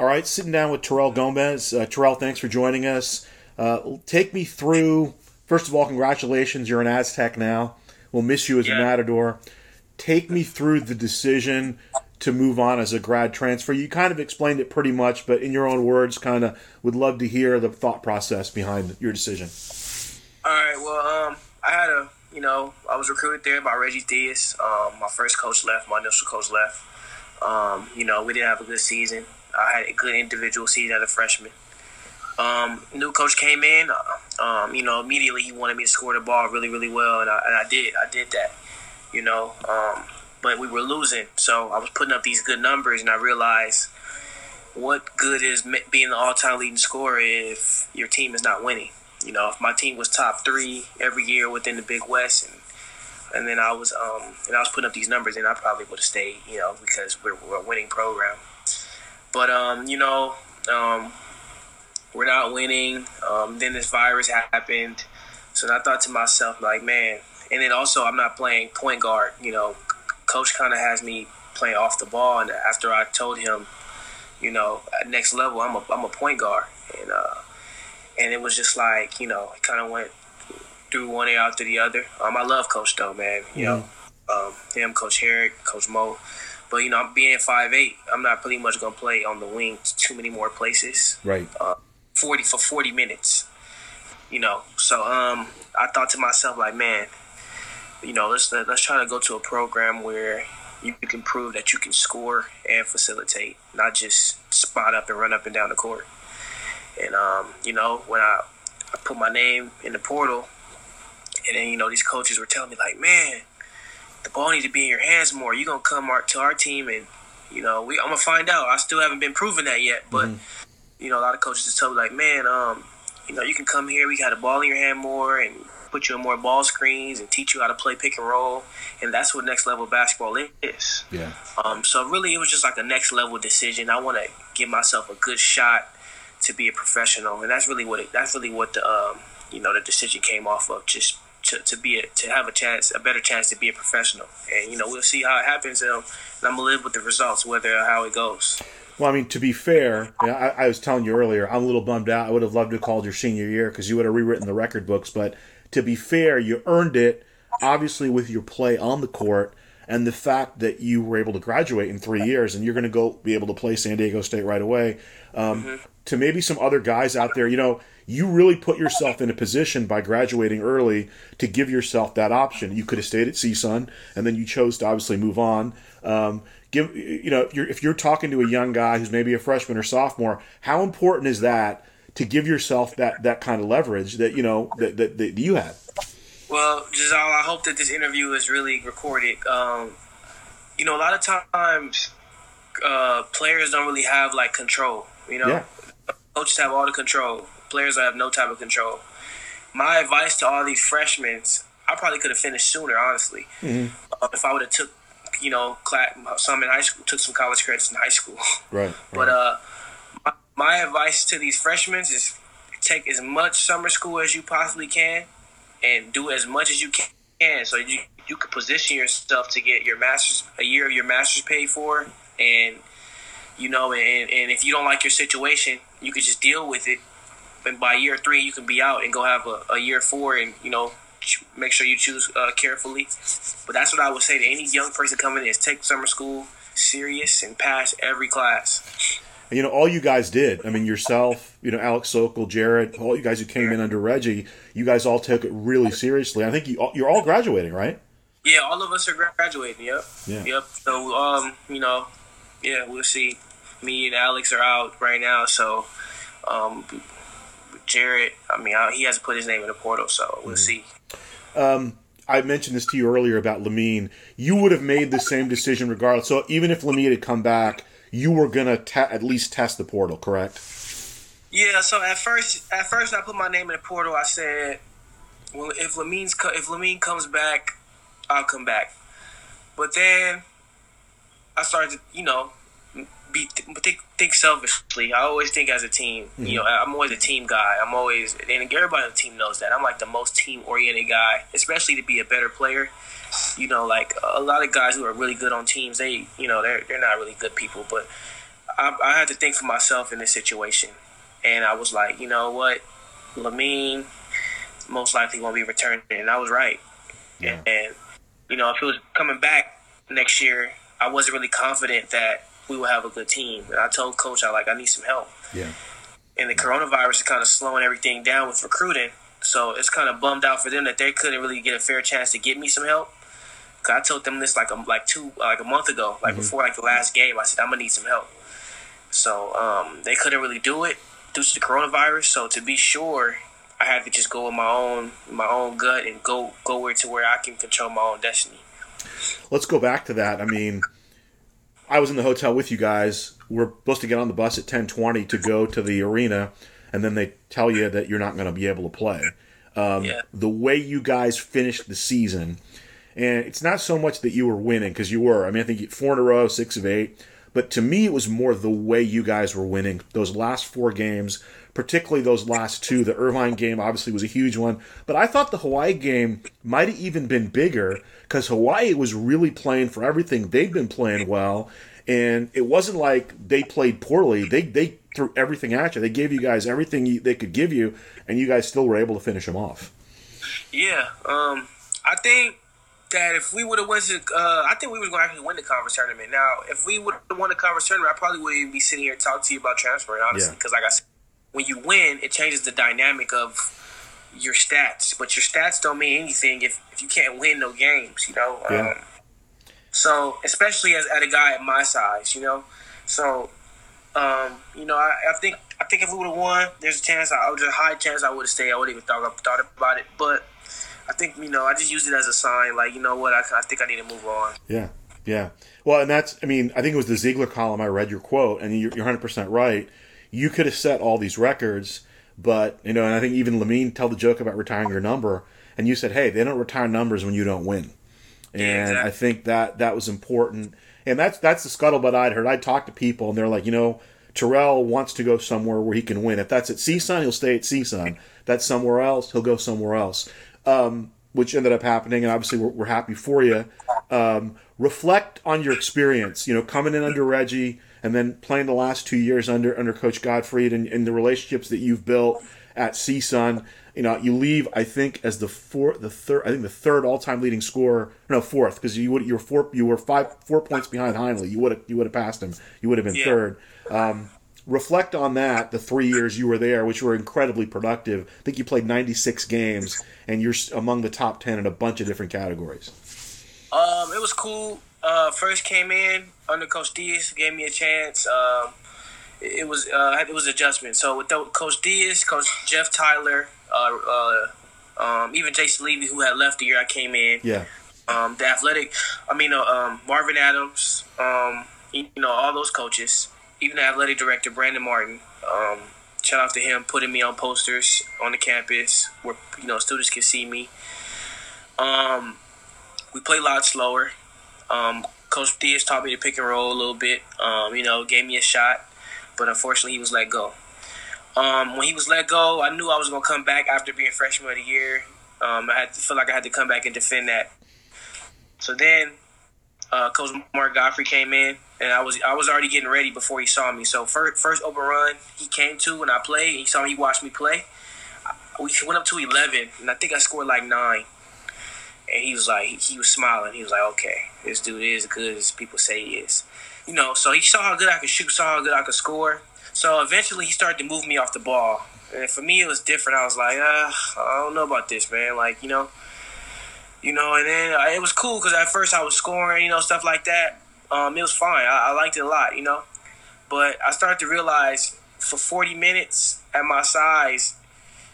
All right, sitting down with Terrell Gomez. Uh, Terrell, thanks for joining us. Uh, take me through. First of all, congratulations. You're an Aztec now. We'll miss you as yeah. a Matador. Take me through the decision to move on as a grad transfer. You kind of explained it pretty much, but in your own words, kind of would love to hear the thought process behind your decision. All right. Well, um, I had a, you know, I was recruited there by Reggie Diaz. Um, my first coach left. My initial coach left. Um, you know, we didn't have a good season. I had a good individual season as a freshman. Um, new coach came in. Uh, um, you know, immediately he wanted me to score the ball really, really well, and I, and I did. I did that. You know, um, but we were losing, so I was putting up these good numbers, and I realized what good is being the all-time leading scorer if your team is not winning. You know, if my team was top three every year within the Big West, and and then I was um and I was putting up these numbers, and I probably would have stayed. You know, because we're, we're a winning program. But um, you know, um, we're not winning. Um, then this virus happened, so I thought to myself, like, man. And then also, I'm not playing point guard. You know, coach kind of has me playing off the ball, and after I told him, you know, at next level, I'm a I'm a point guard, and uh, and it was just like, you know, it kind of went through one ear out to the other. Um, I love Coach though, man. You mm-hmm. know, um, him, Coach Herrick, Coach Mo. But you know, I'm being five eight. I'm not pretty much gonna play on the wing too many more places. Right. Uh, forty for forty minutes. You know, so um, I thought to myself like, man, you know, let's let's try to go to a program where you can prove that you can score and facilitate, not just spot up and run up and down the court. And um, you know, when I, I put my name in the portal, and then you know these coaches were telling me like, man, the ball needs to be in your hands more. You're gonna come to our team, and you know we I'm gonna find out. I still haven't been proven that yet, but mm-hmm. you know a lot of coaches just tell me like, man, um, you know you can come here. We got a ball in your hand more, and put you in more ball screens and teach you how to play pick and roll, and that's what next level basketball is. Yeah. Um. So really, it was just like a next level decision. I want to give myself a good shot to be a professional, and that's really what it, that's really what the um, you know the decision came off of. Just to, to be a, to have a chance, a better chance to be a professional, and you know we'll see how it happens, and, I'm gonna live with the results, whether or how it goes. Well, I mean, to be fair, I, I, was telling you earlier, I'm a little bummed out. I would have loved to have called your senior year because you would have rewritten the record books. But to be fair, you earned it, obviously, with your play on the court and the fact that you were able to graduate in three years and you're going to go be able to play San Diego State right away. Um, mm-hmm. To maybe some other guys out there, you know, you really put yourself in a position by graduating early to give yourself that option. You could have stayed at CSUN, and then you chose to obviously move on. Um, give you know if you're, if you're talking to a young guy who's maybe a freshman or sophomore, how important is that to give yourself that that kind of leverage that you know that that, that you had? Well, Giselle, I hope that this interview is really recorded. Um, you know, a lot of times uh, players don't really have like control. You know, yeah. coaches have all the control players that have no type of control. My advice to all these freshmen, I probably could have finished sooner, honestly. Mm-hmm. Uh, if I would have took, you know, some in high school, took some college credits in high school. Right. right. But uh, my, my advice to these freshmen is take as much summer school as you possibly can, and do as much as you can, so you you can position yourself to get your master's a year of your master's paid for, and you know, and, and if you don't like your situation, you could just deal with it and by year three you can be out and go have a, a year four and you know make sure you choose uh, carefully. But that's what I would say to any young person coming in is take summer school serious and pass every class. you know, all you guys did. I mean, yourself, you know, Alex Sokol, Jared, all you guys who came in under Reggie, you guys all took it really seriously. I think you, you're all graduating, right? Yeah, all of us are graduating. Yep. Yeah. Yep. So, um, you know, yeah, we'll see. Me and Alex are out right now, so um, Jared, I mean, he hasn't put his name in the portal, so we'll mm-hmm. see. Um, I mentioned this to you earlier about Lamine. You would have made the same decision regardless. So even if Lamine had come back, you were gonna te- at least test the portal, correct? Yeah. So at first, at first, I put my name in the portal. I said, "Well, if Lamine's co- if Lamine comes back, I'll come back." But then I started, to, you know, be think, think selfishly. I always think as a team. Mm-hmm. You know, I'm always a team guy. I'm always and everybody on the team knows that. I'm like the most team oriented guy, especially to be a better player. You know, like a lot of guys who are really good on teams, they you know they're they're not really good people, but I, I had to think for myself in this situation, and I was like, you know what, Lamine most likely won't be returning, and I was right. Yeah. And, and you know, if he was coming back next year, I wasn't really confident that we will have a good team. And I told coach, I like, I need some help. Yeah. And the coronavirus is kind of slowing everything down with recruiting. So it's kind of bummed out for them that they couldn't really get a fair chance to get me some help. Cause I told them this like a like two like a month ago, like mm-hmm. before like the last game. I said I'm gonna need some help. So um, they couldn't really do it due to the coronavirus. So to be sure, I had to just go with my own my own gut and go go where to where I can control my own destiny. Let's go back to that. I mean, I was in the hotel with you guys. We're supposed to get on the bus at ten twenty to go to the arena, and then they tell you that you're not going to be able to play. Um, yeah. The way you guys finished the season, and it's not so much that you were winning because you were. I mean, I think four in a row, six of eight. But to me, it was more the way you guys were winning those last four games particularly those last two. The Irvine game obviously was a huge one, but I thought the Hawaii game might have even been bigger because Hawaii was really playing for everything. They'd been playing well, and it wasn't like they played poorly. They they threw everything at you. They gave you guys everything they could give you, and you guys still were able to finish them off. Yeah, um, I think that if we would have won, uh, I think we were going to actually win the conference tournament. Now, if we would have won the conference tournament, I probably wouldn't even be sitting here talking to you about transferring, honestly, because yeah. like I said, when you win, it changes the dynamic of your stats. But your stats don't mean anything if, if you can't win no games, you know. Yeah. Um, so especially as at a guy at my size, you know. So, um, you know, I, I, think I think if we would have won, there's a chance. I, there's a high chance I would have stayed. I would even thought thought about it, but I think you know I just used it as a sign, like you know what, I, I think I need to move on. Yeah. Yeah. Well, and that's, I mean, I think it was the Ziegler column. I read your quote, and you're, you're 100% right you could have set all these records, but you know, and I think even Lamine tell the joke about retiring your number, and you said, hey, they don't retire numbers when you don't win, and yeah, exactly. I think that that was important, and that's that's the scuttlebutt I'd heard. I talked to people, and they're like, you know. Terrell wants to go somewhere where he can win. If that's at CSUN, he'll stay at CSUN. that's somewhere else, he'll go somewhere else. Um, which ended up happening, and obviously we're, we're happy for you. Um, reflect on your experience. You know, coming in under Reggie, and then playing the last two years under under Coach Gottfried and, and the relationships that you've built at CSUN. You know, you leave I think as the four, the third, I think the third all time leading scorer. No, fourth because you would you were four, you were five four points behind Heinley. You would have you would have passed him. You would have been yeah. third. Um, reflect on that the three years you were there which were incredibly productive i think you played 96 games and you're among the top 10 in a bunch of different categories um, it was cool uh, first came in under Coach Diaz, gave me a chance. Um, it was uh, it was adjustment. So with Coach Diaz, Coach Jeff Tyler, uh, uh, um, even Jason Levy, who had left the year I came in. Yeah. Um, the athletic, I mean, uh, um, Marvin Adams, um, you know, all those coaches, even the athletic director Brandon Martin. Um, shout out to him putting me on posters on the campus where you know students can see me. Um, we play a lot slower. Um, Coach Diaz taught me to pick and roll a little bit. Um, you know, gave me a shot, but unfortunately, he was let go. Um, when he was let go, I knew I was going to come back after being freshman of the year. Um, I had to feel like I had to come back and defend that. So then, uh, Coach Mark Gottfried came in, and I was I was already getting ready before he saw me. So first, first open run he came to when I played. He saw me, he watched me play. We went up to eleven, and I think I scored like nine and he was like, he, was smiling. He was like, okay, this dude is good as people say he is. You know, so he saw how good I could shoot, saw how good I could score. So eventually he started to move me off the ball. And for me, it was different. I was like, uh, I don't know about this, man. Like, you know, you know, and then uh, it was cool because at first I was scoring, you know, stuff like that. Um, it was fine. I, I liked it a lot, you know. But I started to realize for 40 minutes at my size,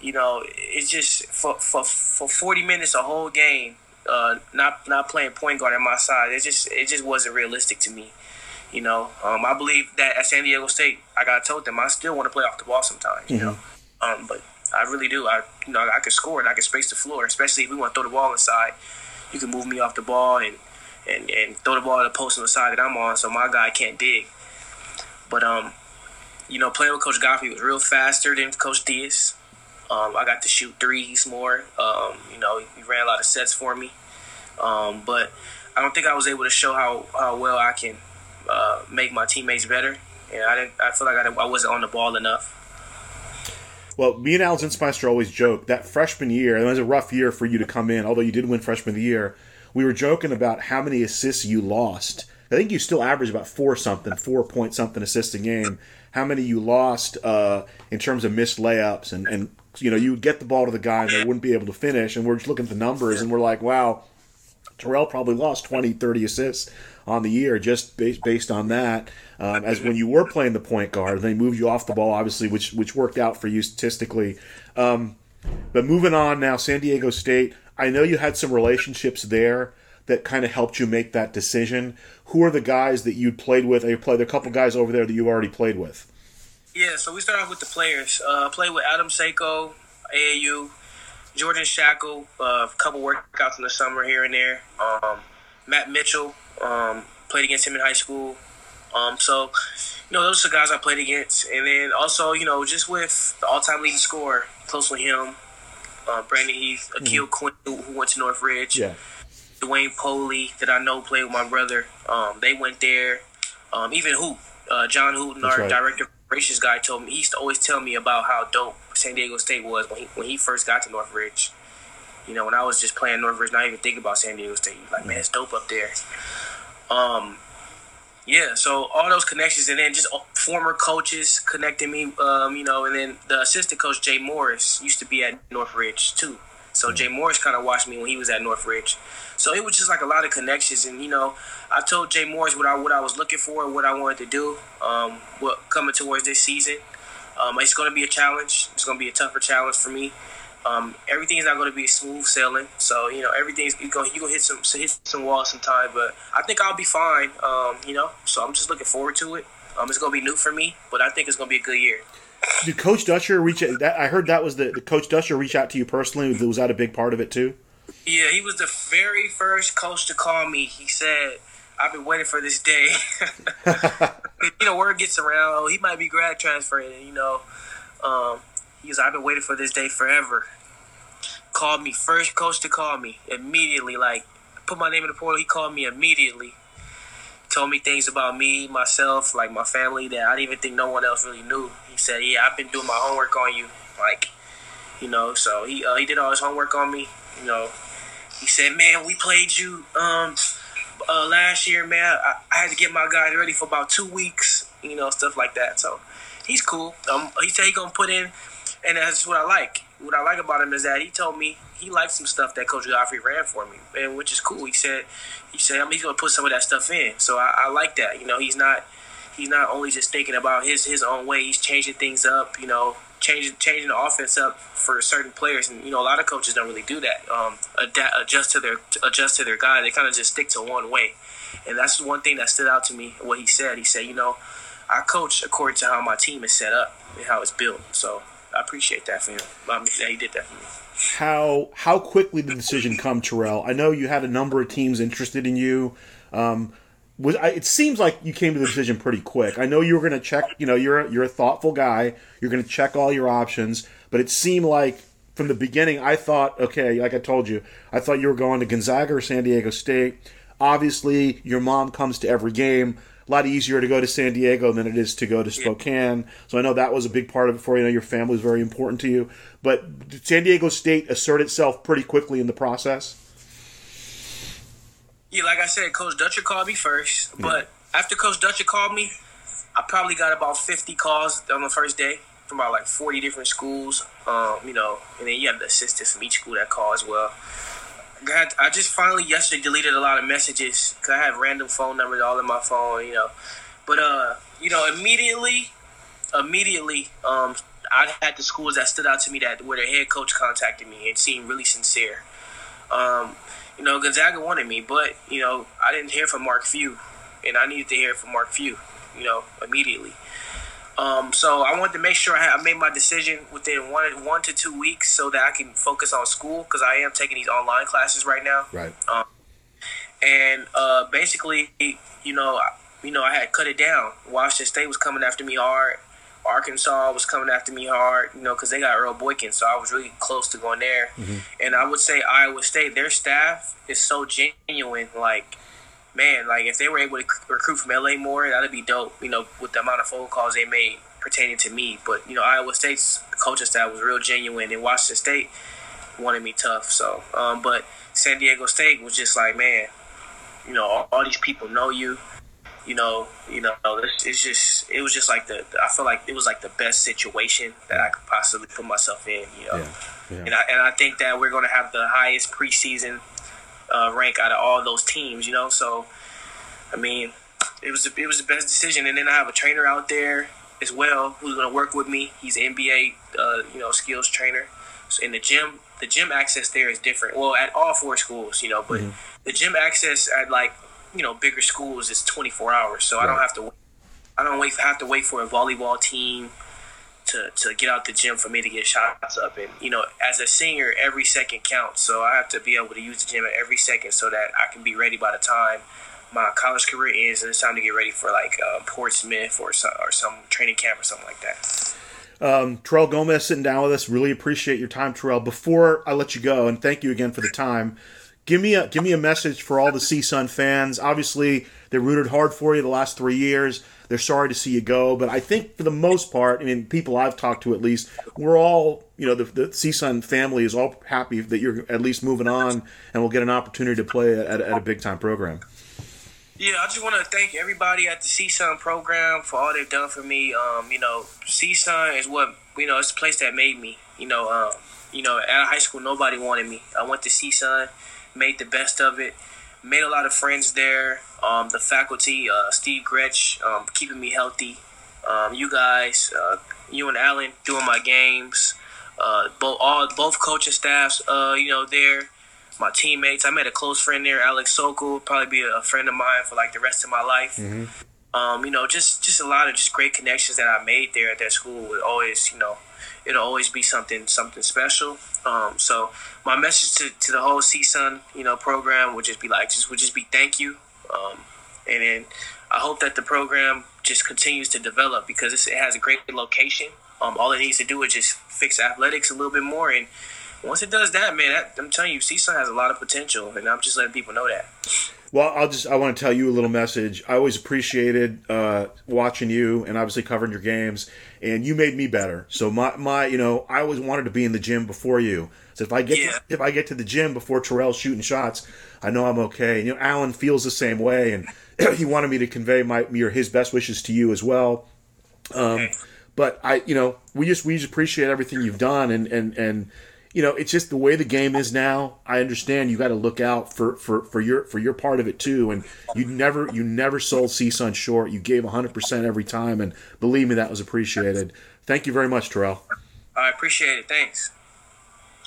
you know, it's just for for for forty minutes a whole game, uh, not not playing point guard at my side. It just it just wasn't realistic to me. You know, um, I believe that at San Diego State, I got told them I still want to play off the ball sometimes. You mm-hmm. know, um, but I really do. I you know I can score and I can space the floor, especially if we want to throw the ball inside. You can move me off the ball and and, and throw the ball at the post on the side that I'm on, so my guy can't dig. But um, you know, playing with Coach Gottfried was real faster than Coach Diaz. Um, I got to shoot threes more. Um, you know, he ran a lot of sets for me. Um, but I don't think I was able to show how, how well I can uh, make my teammates better. and I didn't. I feel like I, I wasn't on the ball enough. Well, me and Al Zinsmeister always joke that freshman year, it was a rough year for you to come in, although you did win freshman of the year. We were joking about how many assists you lost. I think you still average about four something, four point something assists a game. How many you lost uh, in terms of missed layups and, and you know you would get the ball to the guy and they wouldn't be able to finish and we're just looking at the numbers and we're like wow Terrell probably lost 20 30 assists on the year just based, based on that. Um, as when you were playing the point guard they moved you off the ball obviously which which worked out for you statistically. Um, but moving on now San Diego State I know you had some relationships there that kind of helped you make that decision. Who are the guys that you'd played with? You played a couple guys over there that you already played with yeah, so we start off with the players. Uh, played with Adam Seiko, AAU, Jordan Schakel, uh, a couple workouts in the summer here and there. Um, Matt Mitchell, um, played against him in high school. Um, so, you know, those are the guys I played against. And then also, you know, just with the all time leading scorer, close with him, uh, Brandon Heath, Akil mm-hmm. Quinn, who went to Northridge, yeah. Dwayne Polee, that I know played with my brother. Um, they went there. Um, even Hoop, uh, John Hooten, our right. director operations guy told me he used to always tell me about how dope San Diego State was when he when he first got to Northridge. You know, when I was just playing Northridge, not even thinking about San Diego State. Like, man, it's dope up there. Um, yeah. So all those connections, and then just former coaches connecting me. Um, you know, and then the assistant coach Jay Morris used to be at Northridge too. So Jay Morris kind of watched me when he was at Northridge. So it was just like a lot of connections, and you know, I told Jay Morris what I what I was looking for, what I wanted to do, um, what coming towards this season. Um, it's going to be a challenge. It's going to be a tougher challenge for me. Um, everything is not going to be smooth sailing. So you know, everything's you go you go hit some hit some walls sometime, but I think I'll be fine. Um, you know, so I'm just looking forward to it. Um, it's going to be new for me, but I think it's going to be a good year. Did Coach Dutcher reach out? That, I heard that was the, the Coach Dutcher reach out to you personally. Was that a big part of it too? Yeah, he was the very first coach to call me. He said, "I've been waiting for this day." you know, word gets around. Oh, he might be grad transferring. You know, um, he. I've been waiting for this day forever. Called me first coach to call me immediately. Like, put my name in the portal. He called me immediately. Told me things about me, myself, like my family that I didn't even think no one else really knew. He said, "Yeah, I've been doing my homework on you." Like, you know, so he uh, he did all his homework on me you know, he said, "Man, we played you um, uh, last year, man. I, I, had to get my guys ready for about two weeks, you know, stuff like that." So he's cool. Um, he said he gonna put in, and that's what I like. What I like about him is that he told me he liked some stuff that Coach Gottfried ran for me, and which is cool. He said he said I he's gonna put some of that stuff in. So I, I like that. You know, he's not he's not only just thinking about his his own way. He's changing things up. You know, changing changing the offense up for certain players, and you know a lot of coaches don't really do that. Um, adapt, adjust to their adjust to their guy. They kind of just stick to one way, and that's one thing that stood out to me. What he said, he said, you know, I coach according to how my team is set up and how it's built. So I appreciate that for him. I he did that for me. How how quickly did the decision come, Terrell? I know you had a number of teams interested in you. Um, was I, it seems like you came to the decision pretty quick. I know you were going to check. You know, you're you're a thoughtful guy. You're going to check all your options, but it seemed like from the beginning, I thought, okay, like I told you, I thought you were going to Gonzaga or San Diego State. Obviously, your mom comes to every game. A lot easier to go to San Diego than it is to go to Spokane. So I know that was a big part of it for you. I know your family is very important to you. But San Diego State assert itself pretty quickly in the process? Yeah, like I said, Coach Dutcher called me first, but yeah. after Coach Dutcher called me, I probably got about fifty calls on the first day from about like forty different schools. Um, you know, and then you have the assistants from each school that call as well. I, I just finally yesterday deleted a lot of messages because I have random phone numbers all in my phone. You know, but uh, you know, immediately, immediately, um, I had the schools that stood out to me that where their head coach contacted me and seemed really sincere. Um, you know, Gonzaga wanted me, but you know, I didn't hear from Mark Few, and I needed to hear from Mark Few, you know, immediately. Um, so I wanted to make sure I, had, I made my decision within one one to two weeks, so that I can focus on school because I am taking these online classes right now. Right. Um, and uh, basically, you know, you know, I had cut it down. Washington State was coming after me hard. Arkansas was coming after me hard, you know, because they got Earl Boykin, so I was really close to going there. Mm-hmm. And I would say Iowa State, their staff is so genuine. Like, man, like if they were able to recruit from LA more, that'd be dope. You know, with the amount of phone calls they made pertaining to me. But you know, Iowa State's coaching staff was real genuine, and Washington State wanted me tough. So, um, but San Diego State was just like, man, you know, all, all these people know you. You know, you know, it's, it's just it was just like the I feel like it was like the best situation that I could possibly put myself in. You know, yeah, yeah. and I and I think that we're gonna have the highest preseason uh, rank out of all those teams. You know, so I mean, it was it was the best decision. And then I have a trainer out there as well who's gonna work with me. He's NBA, uh, you know, skills trainer. So in the gym, the gym access there is different. Well, at all four schools, you know, but mm-hmm. the gym access at like you know bigger schools is 24 hours, so right. I don't have to. I don't wait have to wait for a volleyball team to, to get out the gym for me to get shots up. And you know, as a senior, every second counts, so I have to be able to use the gym at every second so that I can be ready by the time my college career ends and it's time to get ready for like uh, Portsmouth or some or some training camp or something like that. Um, Terrell Gomez sitting down with us. Really appreciate your time, Terrell. Before I let you go, and thank you again for the time. Give me a give me a message for all the CSUN fans. Obviously, they rooted hard for you the last three years. They're sorry to see you go, but I think for the most part, I mean, people I've talked to at least, we're all, you know, the, the CSUN family is all happy that you're at least moving on and we'll get an opportunity to play at, at a big time program. Yeah, I just want to thank everybody at the CSUN program for all they've done for me. Um, you know, CSUN is what you know. It's the place that made me. You know, um, you know, at high school, nobody wanted me. I went to CSUN, made the best of it, made a lot of friends there. Um, the faculty, uh, Steve Gretsch, um, keeping me healthy. Um, you guys, uh, you and Alan doing my games. Uh, both all both coaching staffs, uh, you know, there my teammates. I met a close friend there, Alex Sokol, probably be a friend of mine for like the rest of my life. Mm-hmm. Um, you know, just just a lot of just great connections that I made there at that school. Would always, you know, it'll always be something something special. Um, so my message to, to the whole CSUN, you know, program would just be like, just would just be thank you. Um, and then I hope that the program just continues to develop because it has a great location. Um, all it needs to do is just fix athletics a little bit more and once it does that, man, that, I'm telling you, CSUN has a lot of potential, and I'm just letting people know that. Well, I'll just I want to tell you a little message. I always appreciated uh, watching you and obviously covering your games, and you made me better. So my my you know I always wanted to be in the gym before you. So if I get yeah. to, if I get to the gym before Terrell's shooting shots, I know I'm okay. And, you know, Alan feels the same way, and he wanted me to convey my your his best wishes to you as well. Um, okay. But I, you know, we just we just appreciate everything you've done, and and and you know, it's just the way the game is now. I understand you got to look out for, for, for your for your part of it too, and you never you never sold CSUN short. You gave 100 percent every time, and believe me, that was appreciated. Thank you very much, Terrell. I appreciate it. Thanks.